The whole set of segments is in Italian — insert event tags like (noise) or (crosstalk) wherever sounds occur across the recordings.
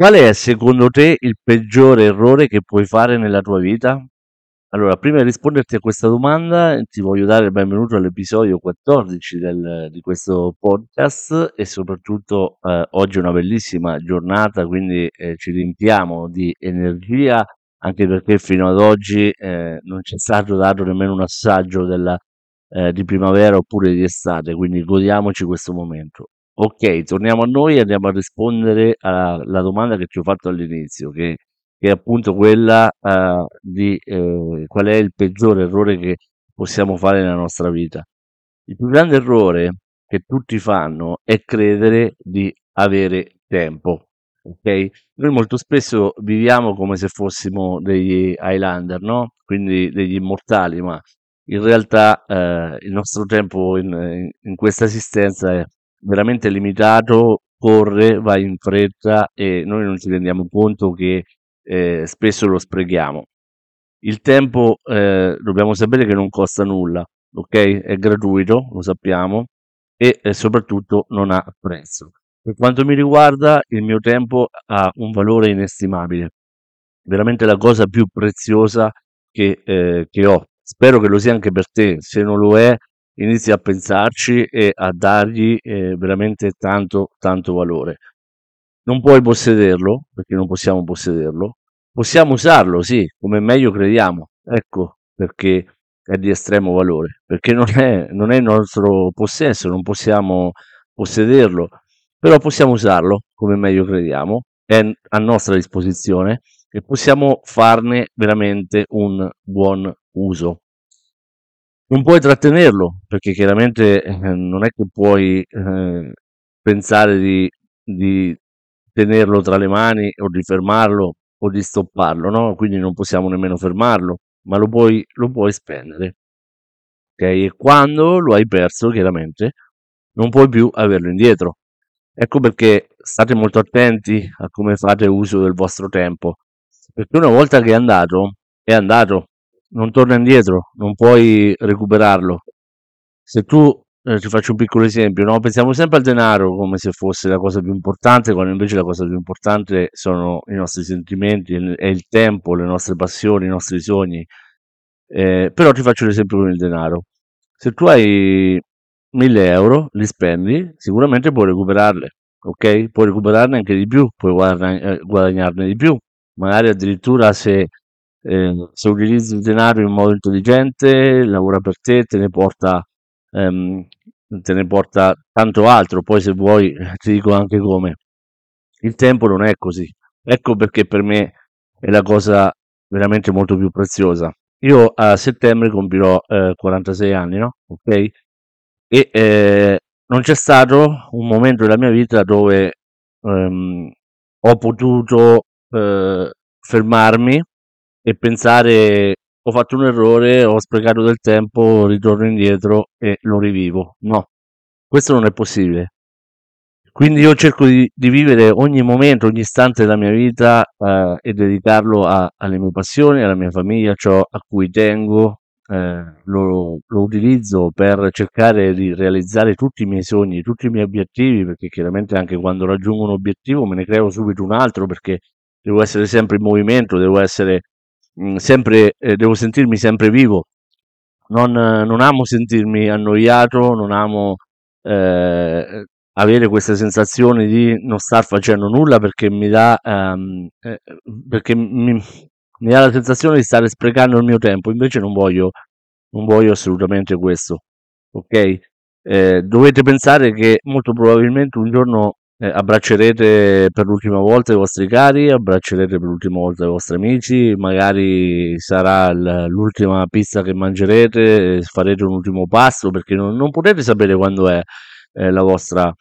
Qual è secondo te il peggiore errore che puoi fare nella tua vita? Allora, prima di risponderti a questa domanda, ti voglio dare il benvenuto all'episodio 14 del- di questo podcast e soprattutto eh, oggi è una bellissima giornata, quindi eh, ci riempiamo di energia, anche perché fino ad oggi eh, non ci è stato dato nemmeno un assaggio della, eh, di primavera oppure di estate, quindi godiamoci questo momento. Ok, torniamo a noi e andiamo a rispondere alla domanda che ti ho fatto all'inizio, che, che è appunto quella eh, di eh, qual è il peggiore errore che possiamo fare nella nostra vita. Il più grande errore che tutti fanno è credere di avere tempo. Ok? Noi molto spesso viviamo come se fossimo degli Highlander, no? Quindi degli immortali, ma in realtà eh, il nostro tempo in, in questa esistenza è veramente limitato, corre, va in fretta e noi non ci rendiamo conto che eh, spesso lo sprechiamo. Il tempo eh, dobbiamo sapere che non costa nulla, ok? È gratuito, lo sappiamo, e eh, soprattutto non ha prezzo. Per quanto mi riguarda, il mio tempo ha un valore inestimabile, veramente la cosa più preziosa che, eh, che ho. Spero che lo sia anche per te, se non lo è, inizi a pensarci e a dargli eh, veramente tanto, tanto valore. Non puoi possederlo, perché non possiamo possederlo, possiamo usarlo, sì, come meglio crediamo, ecco perché è di estremo valore, perché non è, non è il nostro possesso, non possiamo possederlo, però possiamo usarlo come meglio crediamo, è a nostra disposizione e possiamo farne veramente un buon uso. Non puoi trattenerlo, perché chiaramente eh, non è che puoi eh, pensare di, di tenerlo tra le mani o di fermarlo o di stopparlo, no? Quindi non possiamo nemmeno fermarlo, ma lo puoi, lo puoi spendere. Ok? E quando lo hai perso, chiaramente, non puoi più averlo indietro. Ecco perché state molto attenti a come fate uso del vostro tempo, perché una volta che è andato, è andato, non torna indietro, non puoi recuperarlo. Se tu, eh, ti faccio un piccolo esempio, no? Pensiamo sempre al denaro come se fosse la cosa più importante, quando invece la cosa più importante sono i nostri sentimenti, è il tempo, le nostre passioni, i nostri sogni. Eh, però ti faccio l'esempio con il denaro. Se tu hai 1000 euro, li spendi, sicuramente puoi recuperarle, ok? Puoi recuperarne anche di più, puoi guadagn- guadagnarne di più, magari addirittura se eh, se utilizzi il denaro in modo intelligente, lavora per te, te ne porta, ehm, te ne porta tanto altro. Poi se vuoi (laughs) ti dico anche come. Il tempo non è così. Ecco perché per me è la cosa veramente molto più preziosa. Io a settembre compirò eh, 46 anni, no? Ok? E eh, non c'è stato un momento della mia vita dove ehm, ho potuto eh, fermarmi e pensare ho fatto un errore, ho sprecato del tempo, ritorno indietro e lo rivivo. No, questo non è possibile. Quindi io cerco di, di vivere ogni momento, ogni istante della mia vita eh, e dedicarlo a, alle mie passioni, alla mia famiglia, ciò a cui tengo, eh, lo, lo utilizzo per cercare di realizzare tutti i miei sogni, tutti i miei obiettivi, perché chiaramente anche quando raggiungo un obiettivo me ne creo subito un altro perché devo essere sempre in movimento, devo essere sempre, eh, devo sentirmi sempre vivo. Non, non amo sentirmi annoiato, non amo eh, avere questa sensazione di non star facendo nulla perché mi dà, ehm, eh, perché mi, mi dà la sensazione di stare sprecando il mio tempo. Invece non voglio, non voglio assolutamente questo. Ok? Eh, dovete pensare che molto probabilmente un giorno eh, abbraccerete per l'ultima volta i vostri cari, abbraccerete per l'ultima volta i vostri amici, magari sarà l'ultima pizza che mangerete, farete un ultimo passo perché non, non potete sapere quando è eh, la, vostra,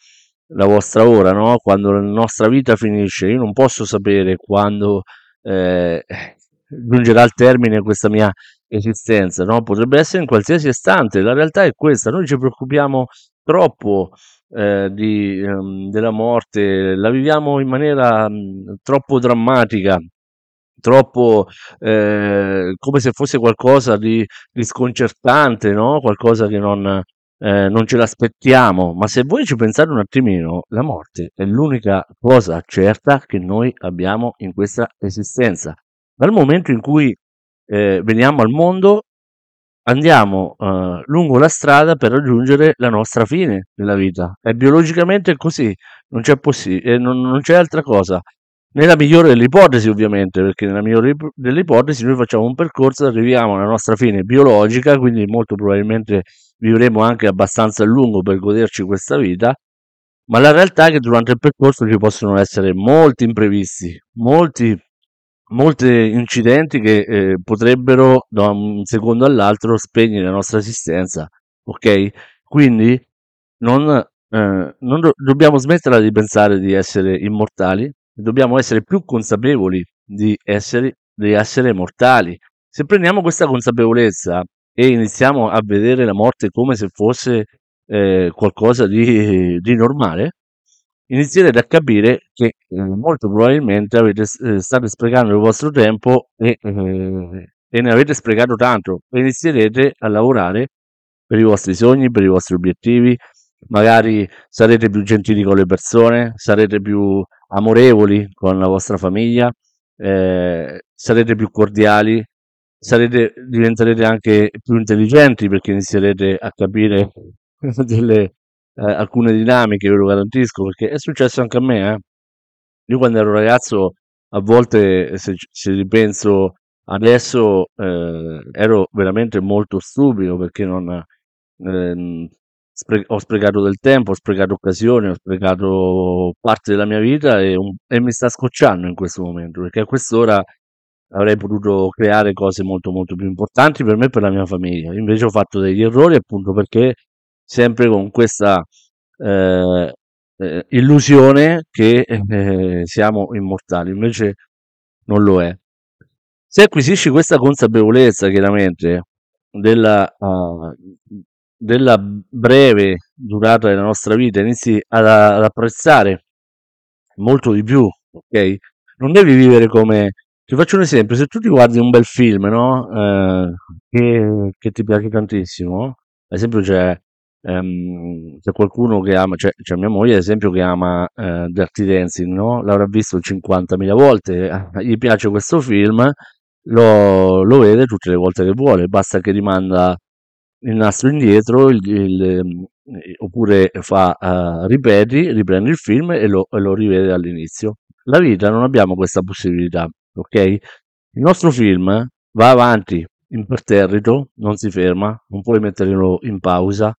la vostra ora, no? quando la nostra vita finisce. Io non posso sapere quando eh, giungerà al termine questa mia esistenza, no? potrebbe essere in qualsiasi istante. La realtà è questa, noi ci preoccupiamo troppo eh, di, ehm, della morte, la viviamo in maniera mh, troppo drammatica, troppo eh, come se fosse qualcosa di, di sconcertante, no? qualcosa che non, eh, non ce l'aspettiamo, ma se voi ci pensate un attimino, la morte è l'unica cosa certa che noi abbiamo in questa esistenza. Dal momento in cui eh, veniamo al mondo, andiamo eh, lungo la strada per raggiungere la nostra fine della vita. È biologicamente così, non c'è, possi- eh, non, non c'è altra cosa. Nella migliore delle ipotesi, ovviamente, perché nella migliore delle ipotesi noi facciamo un percorso arriviamo alla nostra fine biologica, quindi molto probabilmente vivremo anche abbastanza a lungo per goderci questa vita, ma la realtà è che durante il percorso ci possono essere molti imprevisti, molti, molti incidenti che eh, potrebbero da un secondo all'altro spegnere la nostra esistenza, ok? Quindi non, eh, non do- dobbiamo smetterla di pensare di essere immortali, dobbiamo essere più consapevoli di essere, di essere mortali. Se prendiamo questa consapevolezza e iniziamo a vedere la morte come se fosse eh, qualcosa di, di, normale, inizierete a capire che eh, molto probabilmente avete, eh, state sprecando il vostro tempo e, eh, e ne avete sprecato tanto e inizierete a lavorare per i vostri sogni, per i vostri obiettivi, magari sarete più gentili con le persone, sarete più amorevoli con la vostra famiglia, eh, sarete più cordiali, sarete, diventerete anche più intelligenti perché inizierete a capire (laughs) delle, eh, alcune dinamiche, ve lo garantisco, perché è successo anche a me. Eh. Io quando ero ragazzo, a volte, se, se ripenso adesso, eh, ero veramente molto stupido perché non, ehm, spre- ho sprecato del tempo, ho sprecato occasioni, ho sprecato parte della mia vita e, un- e mi sta scocciando in questo momento perché a quest'ora avrei potuto creare cose molto molto più importanti per me e per la mia famiglia. Invece ho fatto degli errori appunto perché sempre con questa eh, eh, illusione che eh, siamo immortali, invece non lo è. Se acquisisci questa consapevolezza chiaramente della, uh, della breve durata della nostra vita, inizi ad, ad apprezzare molto di più, ok? Non devi vivere come ti faccio un esempio, se tu ti guardi un bel film, no? Eh, che, che ti piace tantissimo, ad esempio c'è, ehm, c'è qualcuno che ama, c'è, c'è mia moglie ad esempio che ama eh, Dirty Dancing, no? L'avrà visto 50.000 volte, eh, gli piace questo film, lo, lo vede tutte le volte che vuole, basta che rimanda il nastro indietro il, il, ehm, oppure fa uh, ripeti, riprende il film e lo, e lo rivede dall'inizio. La vita non abbiamo questa possibilità ok? Il nostro film va avanti imperterrito, non si ferma, non puoi metterlo in pausa,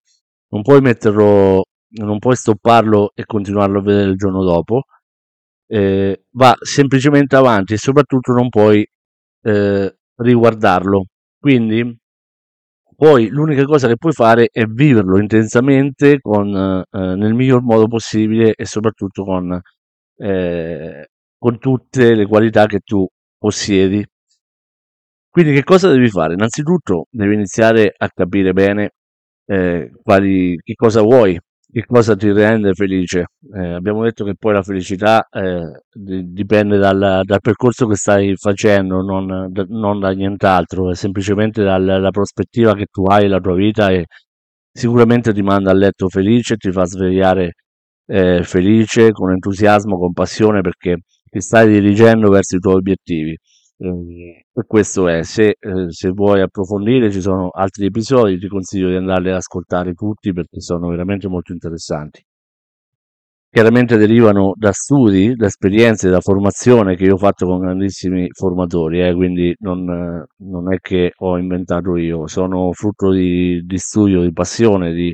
non puoi metterlo, non puoi stopparlo e continuarlo a vedere il giorno dopo, eh, va semplicemente avanti e soprattutto non puoi eh, riguardarlo. Quindi poi l'unica cosa che puoi fare è viverlo intensamente con, eh, nel miglior modo possibile e soprattutto con eh, con tutte le qualità che tu possiedi. Quindi che cosa devi fare? Innanzitutto devi iniziare a capire bene eh, quali, che cosa vuoi, che cosa ti rende felice. Eh, abbiamo detto che poi la felicità eh, dipende dal, dal, percorso che stai facendo, non da, non da nient'altro, è semplicemente dalla prospettiva che tu hai la tua vita e sicuramente ti manda a letto felice, ti fa svegliare eh, felice, con entusiasmo, con passione perché ti stai dirigendo verso i tuoi obiettivi. E questo è, se, eh, se vuoi approfondire ci sono altri episodi, ti consiglio di andarli ad ascoltare tutti perché sono veramente molto interessanti. Chiaramente derivano da studi, da esperienze, da formazione che io ho fatto con grandissimi formatori, eh, quindi non, non, è che ho inventato io, sono frutto di, di studio, di passione, di,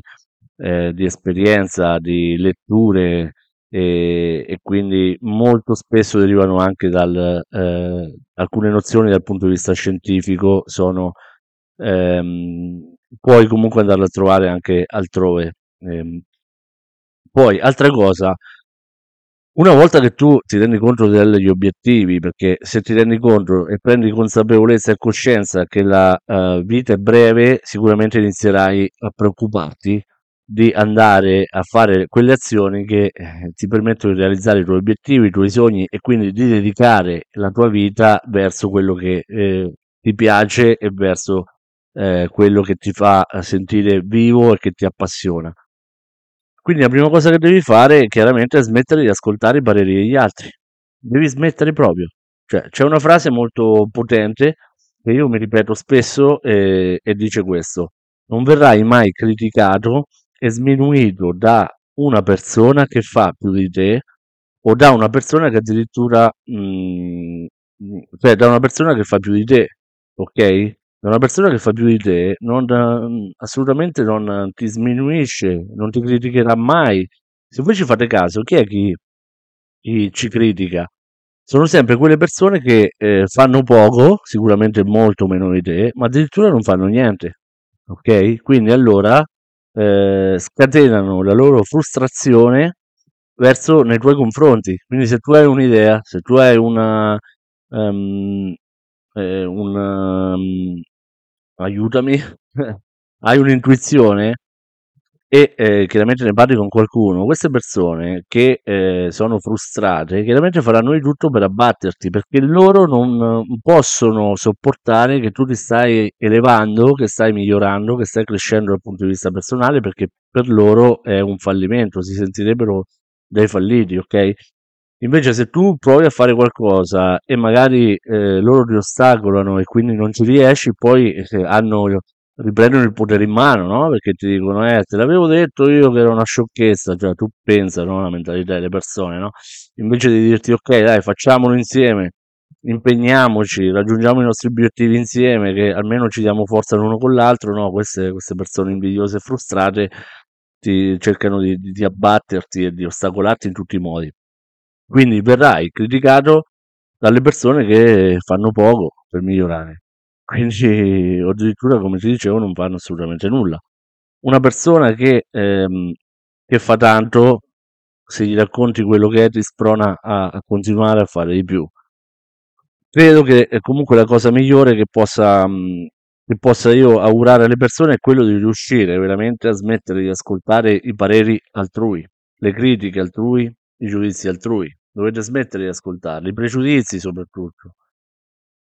eh, di esperienza, di letture, e, e quindi molto spesso derivano anche dal eh, alcune nozioni dal punto di vista scientifico sono ehm, puoi comunque andarle a trovare anche altrove. Ehm, poi, altra cosa, una volta che tu ti rendi conto degli obiettivi, perché se ti rendi conto e prendi consapevolezza e coscienza che la uh, vita è breve, sicuramente inizierai a preoccuparti di andare a fare quelle azioni che eh, ti permettono di realizzare i tuoi obiettivi, i tuoi sogni e quindi di dedicare la tua vita verso quello che eh, ti piace e verso eh, quello che ti fa sentire vivo e che ti appassiona. Quindi la prima cosa che devi fare chiaramente è smettere di ascoltare i pareri degli altri. Devi smettere proprio. Cioè, c'è una frase molto potente che io mi ripeto spesso e, e dice questo. Non verrai mai criticato e sminuito da una persona che fa più di te o da una persona che addirittura mh, mm, cioè da una persona che fa più di te, ok? Da una persona che fa più di te non, assolutamente non ti sminuisce, non ti criticherà mai. Se voi ci fate caso, chi è chi, chi ci critica? Sono sempre quelle persone che eh, fanno poco, sicuramente molto meno di te, ma addirittura non fanno niente. Ok? Quindi allora eh, scatenano la loro frustrazione verso nei tuoi confronti. Quindi se tu hai un'idea, se tu hai una, um, eh, un, um, aiutami, (laughs) hai un'intuizione e eh, chiaramente ne parli con qualcuno, queste persone che eh, sono frustrate chiaramente faranno di tutto per abbatterti perché loro non possono sopportare che tu ti stai elevando, che stai migliorando, che stai crescendo dal punto di vista personale perché per loro è un fallimento, si sentirebbero dei falliti, ok? Invece se tu provi a fare qualcosa e magari eh, loro ti ostacolano e quindi non ci riesci, poi eh, hanno, riprendono il potere in mano, no? Perché ti dicono, eh, te l'avevo detto io che era una sciocchezza, cioè tu pensa, no? La mentalità delle persone, no? Invece di dirti, ok, dai, facciamolo insieme, impegniamoci, raggiungiamo i nostri obiettivi insieme, che almeno ci diamo forza l'uno con l'altro, no? Queste, queste persone invidiose e frustrate ti cercano di, di, di abbatterti e di ostacolarti in tutti i modi. Quindi verrai criticato dalle persone che fanno poco per migliorare. Quindi, addirittura, come ti dicevo, non fanno assolutamente nulla. Una persona che, ehm, che fa tanto, se gli racconti quello che è, ti sprona a, continuare a fare di più. Credo che eh, comunque la cosa migliore che possa, mh, che possa io augurare alle persone è quello di riuscire veramente a smettere di ascoltare i pareri altrui, le critiche altrui, i giudizi altrui. Dovete smettere di ascoltarli, i pregiudizi soprattutto,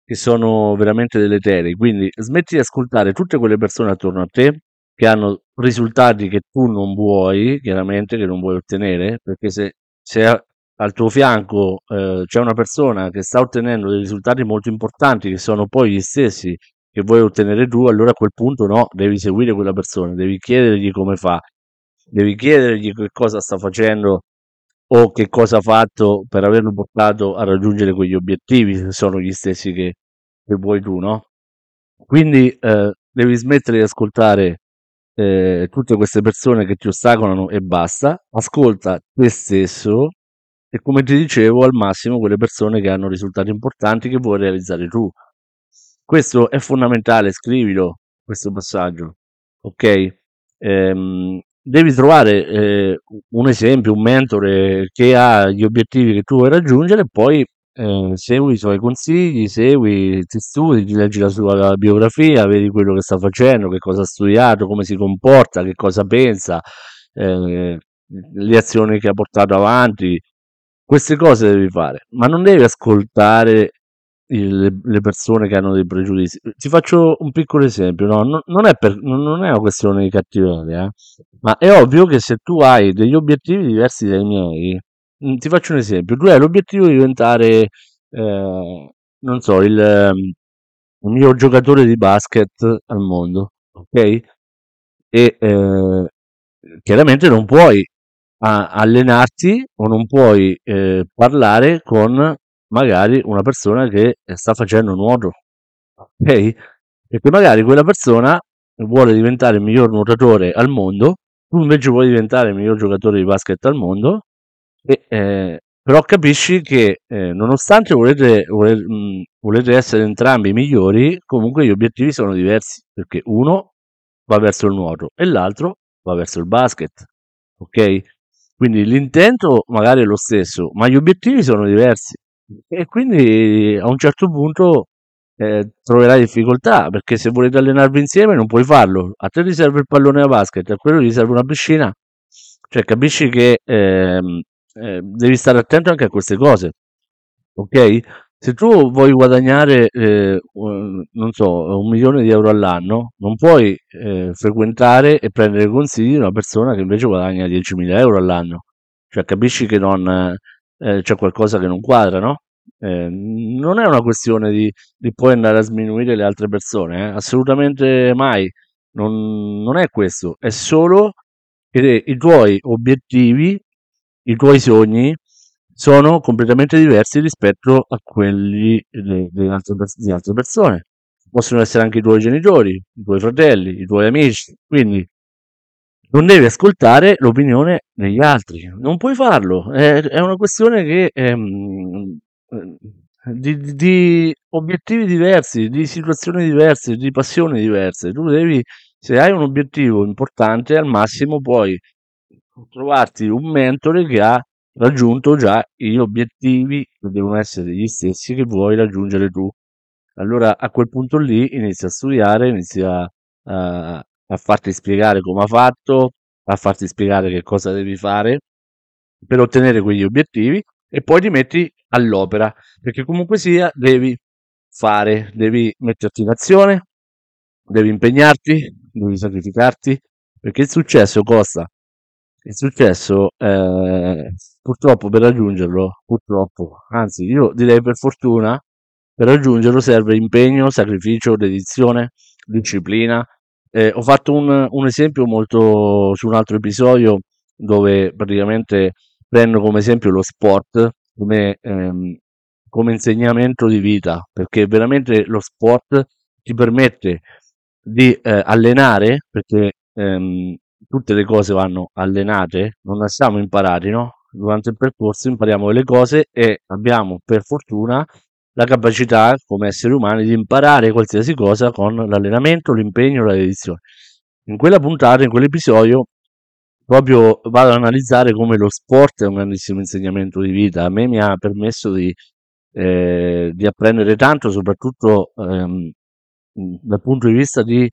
che sono veramente deleteri. Quindi smetti di ascoltare tutte quelle persone attorno a te che hanno risultati che tu non vuoi, chiaramente, che non vuoi ottenere, perché se, se al tuo fianco eh, c'è una persona che sta ottenendo dei risultati molto importanti, che sono poi gli stessi che vuoi ottenere tu, allora a quel punto no, devi seguire quella persona, devi chiedergli come fa, devi chiedergli che cosa sta facendo o che cosa ha fatto per averlo portato a raggiungere quegli obiettivi, se sono gli stessi che, che vuoi tu, no? Quindi eh, devi smettere di ascoltare eh, tutte queste persone che ti ostacolano e basta, ascolta te stesso e come ti dicevo al massimo quelle persone che hanno risultati importanti che vuoi realizzare tu. Questo è fondamentale, scrivilo questo passaggio, ok? Ehm, devi trovare eh, un esempio, un mentore che ha gli obiettivi che tu vuoi raggiungere, poi eh, segui i suoi consigli, segui, ti studi, ti leggi la sua biografia, vedi quello che sta facendo, che cosa ha studiato, come si comporta, che cosa pensa, eh, le azioni che ha portato avanti. Queste cose devi fare, ma non devi ascoltare il, le persone che hanno dei pregiudizi. Ti faccio un piccolo esempio, no? non, non, è per, non, è una questione di cattiveria, eh? ma è ovvio che se tu hai degli obiettivi diversi dai miei, mm, ti faccio un esempio, tu hai l'obiettivo di diventare, eh, non so, il, ehm, il miglior giocatore di basket al mondo, ok? E eh, chiaramente non puoi allenarti o non puoi eh, parlare con magari una persona che sta facendo nuoto, ok? Perché magari quella persona vuole diventare il miglior nuotatore al mondo, tu invece vuoi diventare il miglior giocatore di basket al mondo, e, eh, però capisci che eh, nonostante volete, volete, mh, volete essere entrambi migliori, comunque gli obiettivi sono diversi, perché uno va verso il nuoto e l'altro va verso il basket, ok? Quindi l'intento magari è lo stesso, ma gli obiettivi sono diversi. E quindi a un certo punto eh, troverai difficoltà perché se volete allenarvi insieme non puoi farlo. A te ti serve il pallone da basket, a quello gli serve una piscina. Cioè, capisci che ehm, eh, devi stare attento anche a queste cose. Ok? Se tu vuoi guadagnare, eh, non so, un milione di euro all'anno, non puoi eh, frequentare e prendere consigli di una persona che invece guadagna 10.000 euro all'anno. Cioè, capisci che non, eh, c'è qualcosa che non quadra, no? Eh, non è una questione di, di poi andare a sminuire le altre persone, eh, Assolutamente mai. Non, non è questo, è solo che i tuoi obiettivi, i tuoi sogni sono completamente diversi rispetto a quelli de- delle altre, di altre persone. Possono essere anche i tuoi genitori, i tuoi fratelli, i tuoi amici, quindi non devi ascoltare l'opinione degli altri, non puoi farlo, è, è una questione che ehm, di, di- obiettivi diversi, di situazioni diverse, di passioni diverse. Tu devi, se hai un obiettivo importante, al massimo puoi trovarti un mentore che ha raggiunto già gli obiettivi che devono essere gli stessi che vuoi raggiungere tu. Allora a quel punto lì inizi a studiare, inizi a, a- a farti spiegare come ha fatto, a farti spiegare che cosa devi fare per ottenere quegli obiettivi e poi ti metti all'opera, perché comunque sia devi fare, devi metterti in azione, devi impegnarti, devi sacrificarti, perché il successo costa. Il successo, eh, purtroppo per raggiungerlo, purtroppo, anzi io direi per fortuna, per raggiungerlo serve impegno, sacrificio, dedizione, disciplina. Eh, ho fatto un, un esempio molto su un altro episodio dove praticamente prendo come esempio lo sport come, ehm, come insegnamento di vita, perché veramente lo sport ti permette di eh, allenare, perché ehm, tutte le cose vanno allenate, non lasciamo imparati, no? Durante il percorso impariamo delle cose e abbiamo per fortuna la capacità come esseri umani di imparare qualsiasi cosa con l'allenamento, l'impegno, la dedizione. In quella puntata, in quell'episodio, proprio vado ad analizzare come lo sport è un grandissimo insegnamento di vita. A me mi ha permesso di, eh, di apprendere tanto, soprattutto ehm, dal punto di vista di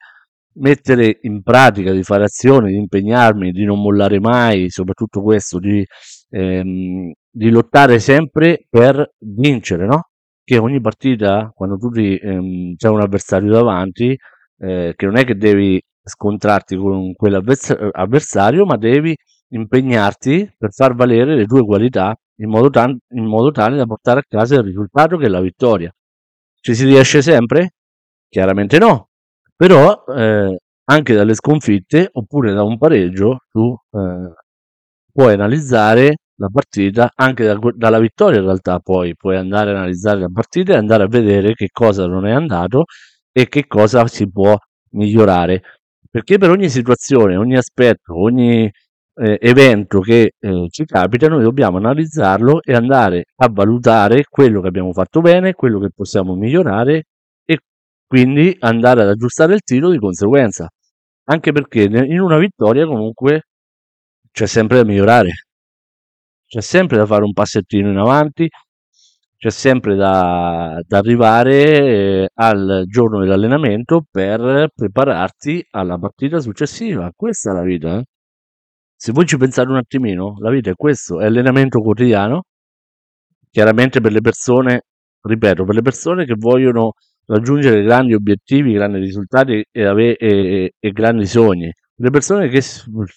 mettere in pratica, di fare azione, di impegnarmi, di non mollare mai, soprattutto questo, di, ehm, di lottare sempre per vincere, no? Che ogni partita, quando tu ti, ehm, c'è un avversario davanti, eh, che non è che devi scontrarti con quell'avversario, ma devi impegnarti per far valere le tue qualità in modo, tan- in modo tale da portare a casa il risultato che è la vittoria. Ci si riesce sempre? Chiaramente no, però eh, anche dalle sconfitte oppure da un pareggio tu eh, puoi analizzare la partita, anche da, dalla vittoria in realtà poi puoi andare a analizzare la partita e andare a vedere che cosa non è andato e che cosa si può migliorare. Perché per ogni situazione, ogni aspetto, ogni eh, evento che eh, ci capita, noi dobbiamo analizzarlo e andare a valutare quello che abbiamo fatto bene, quello che possiamo migliorare e quindi andare ad aggiustare il tiro di conseguenza. Anche perché in una vittoria comunque c'è sempre da migliorare, c'è sempre da fare un passettino in avanti, c'è sempre da, da arrivare eh, al giorno dell'allenamento per prepararti alla partita successiva. Questa è la vita. Eh? Se voi ci pensate un attimino, la vita è questo, è allenamento quotidiano. Chiaramente per le persone, ripeto, per le persone che vogliono raggiungere grandi obiettivi, grandi risultati e, ave- e, e grandi sogni. Le persone che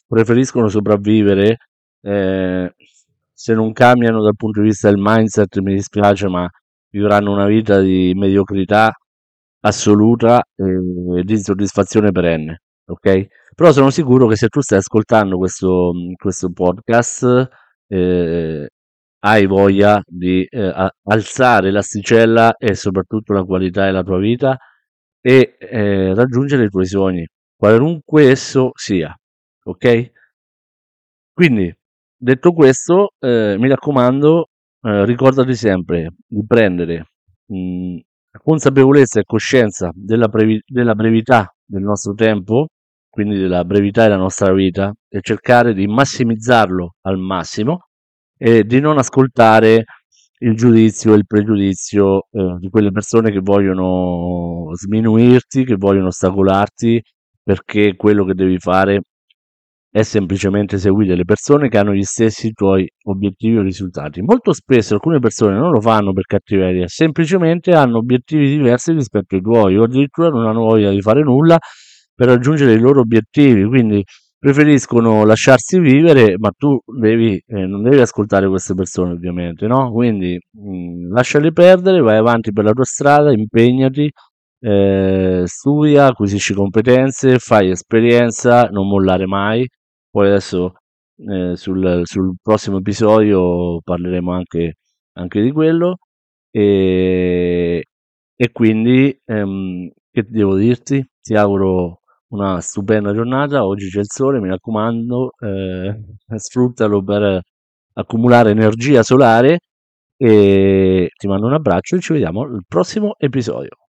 preferiscono sopravvivere, eh, se non cambiano dal punto di vista del mindset, mi dispiace, ma vivranno una vita di mediocrità assoluta e di insoddisfazione perenne, ok? Però sono sicuro che se tu stai ascoltando questo, questo podcast, eh, hai voglia di eh, alzare l'asticella e soprattutto la qualità della tua vita e eh, raggiungere i tuoi sogni, qualunque esso sia, ok? Quindi, detto questo, eh, mi raccomando, eh, ricordati sempre di prendere mh, consapevolezza e coscienza della, brevi- della brevità del nostro tempo, quindi della brevità della nostra vita, e cercare di massimizzarlo al massimo e di non ascoltare il giudizio e il pregiudizio eh, di quelle persone che vogliono sminuirti, che vogliono ostacolarti perché quello che devi fare è semplicemente seguire le persone che hanno gli stessi tuoi obiettivi o risultati. Molto spesso alcune persone non lo fanno per cattiveria, semplicemente hanno obiettivi diversi rispetto ai tuoi o addirittura non hanno voglia di fare nulla per raggiungere i loro obiettivi, quindi preferiscono lasciarsi vivere, ma tu devi, eh, non devi ascoltare queste persone ovviamente, no? Quindi mh, mm, lasciali perdere, vai avanti per la tua strada, impegnati, eh, studia, acquisisci competenze, fai esperienza, non mollare mai. Poi adesso eh, sul, sul, prossimo episodio parleremo anche, anche di quello. E, e quindi ehm, che devo dirti? Ti auguro una stupenda giornata. Oggi c'è il sole, mi raccomando, eh, (laughs) sfruttalo per accumulare energia solare. E ti mando un abbraccio e ci vediamo al prossimo episodio.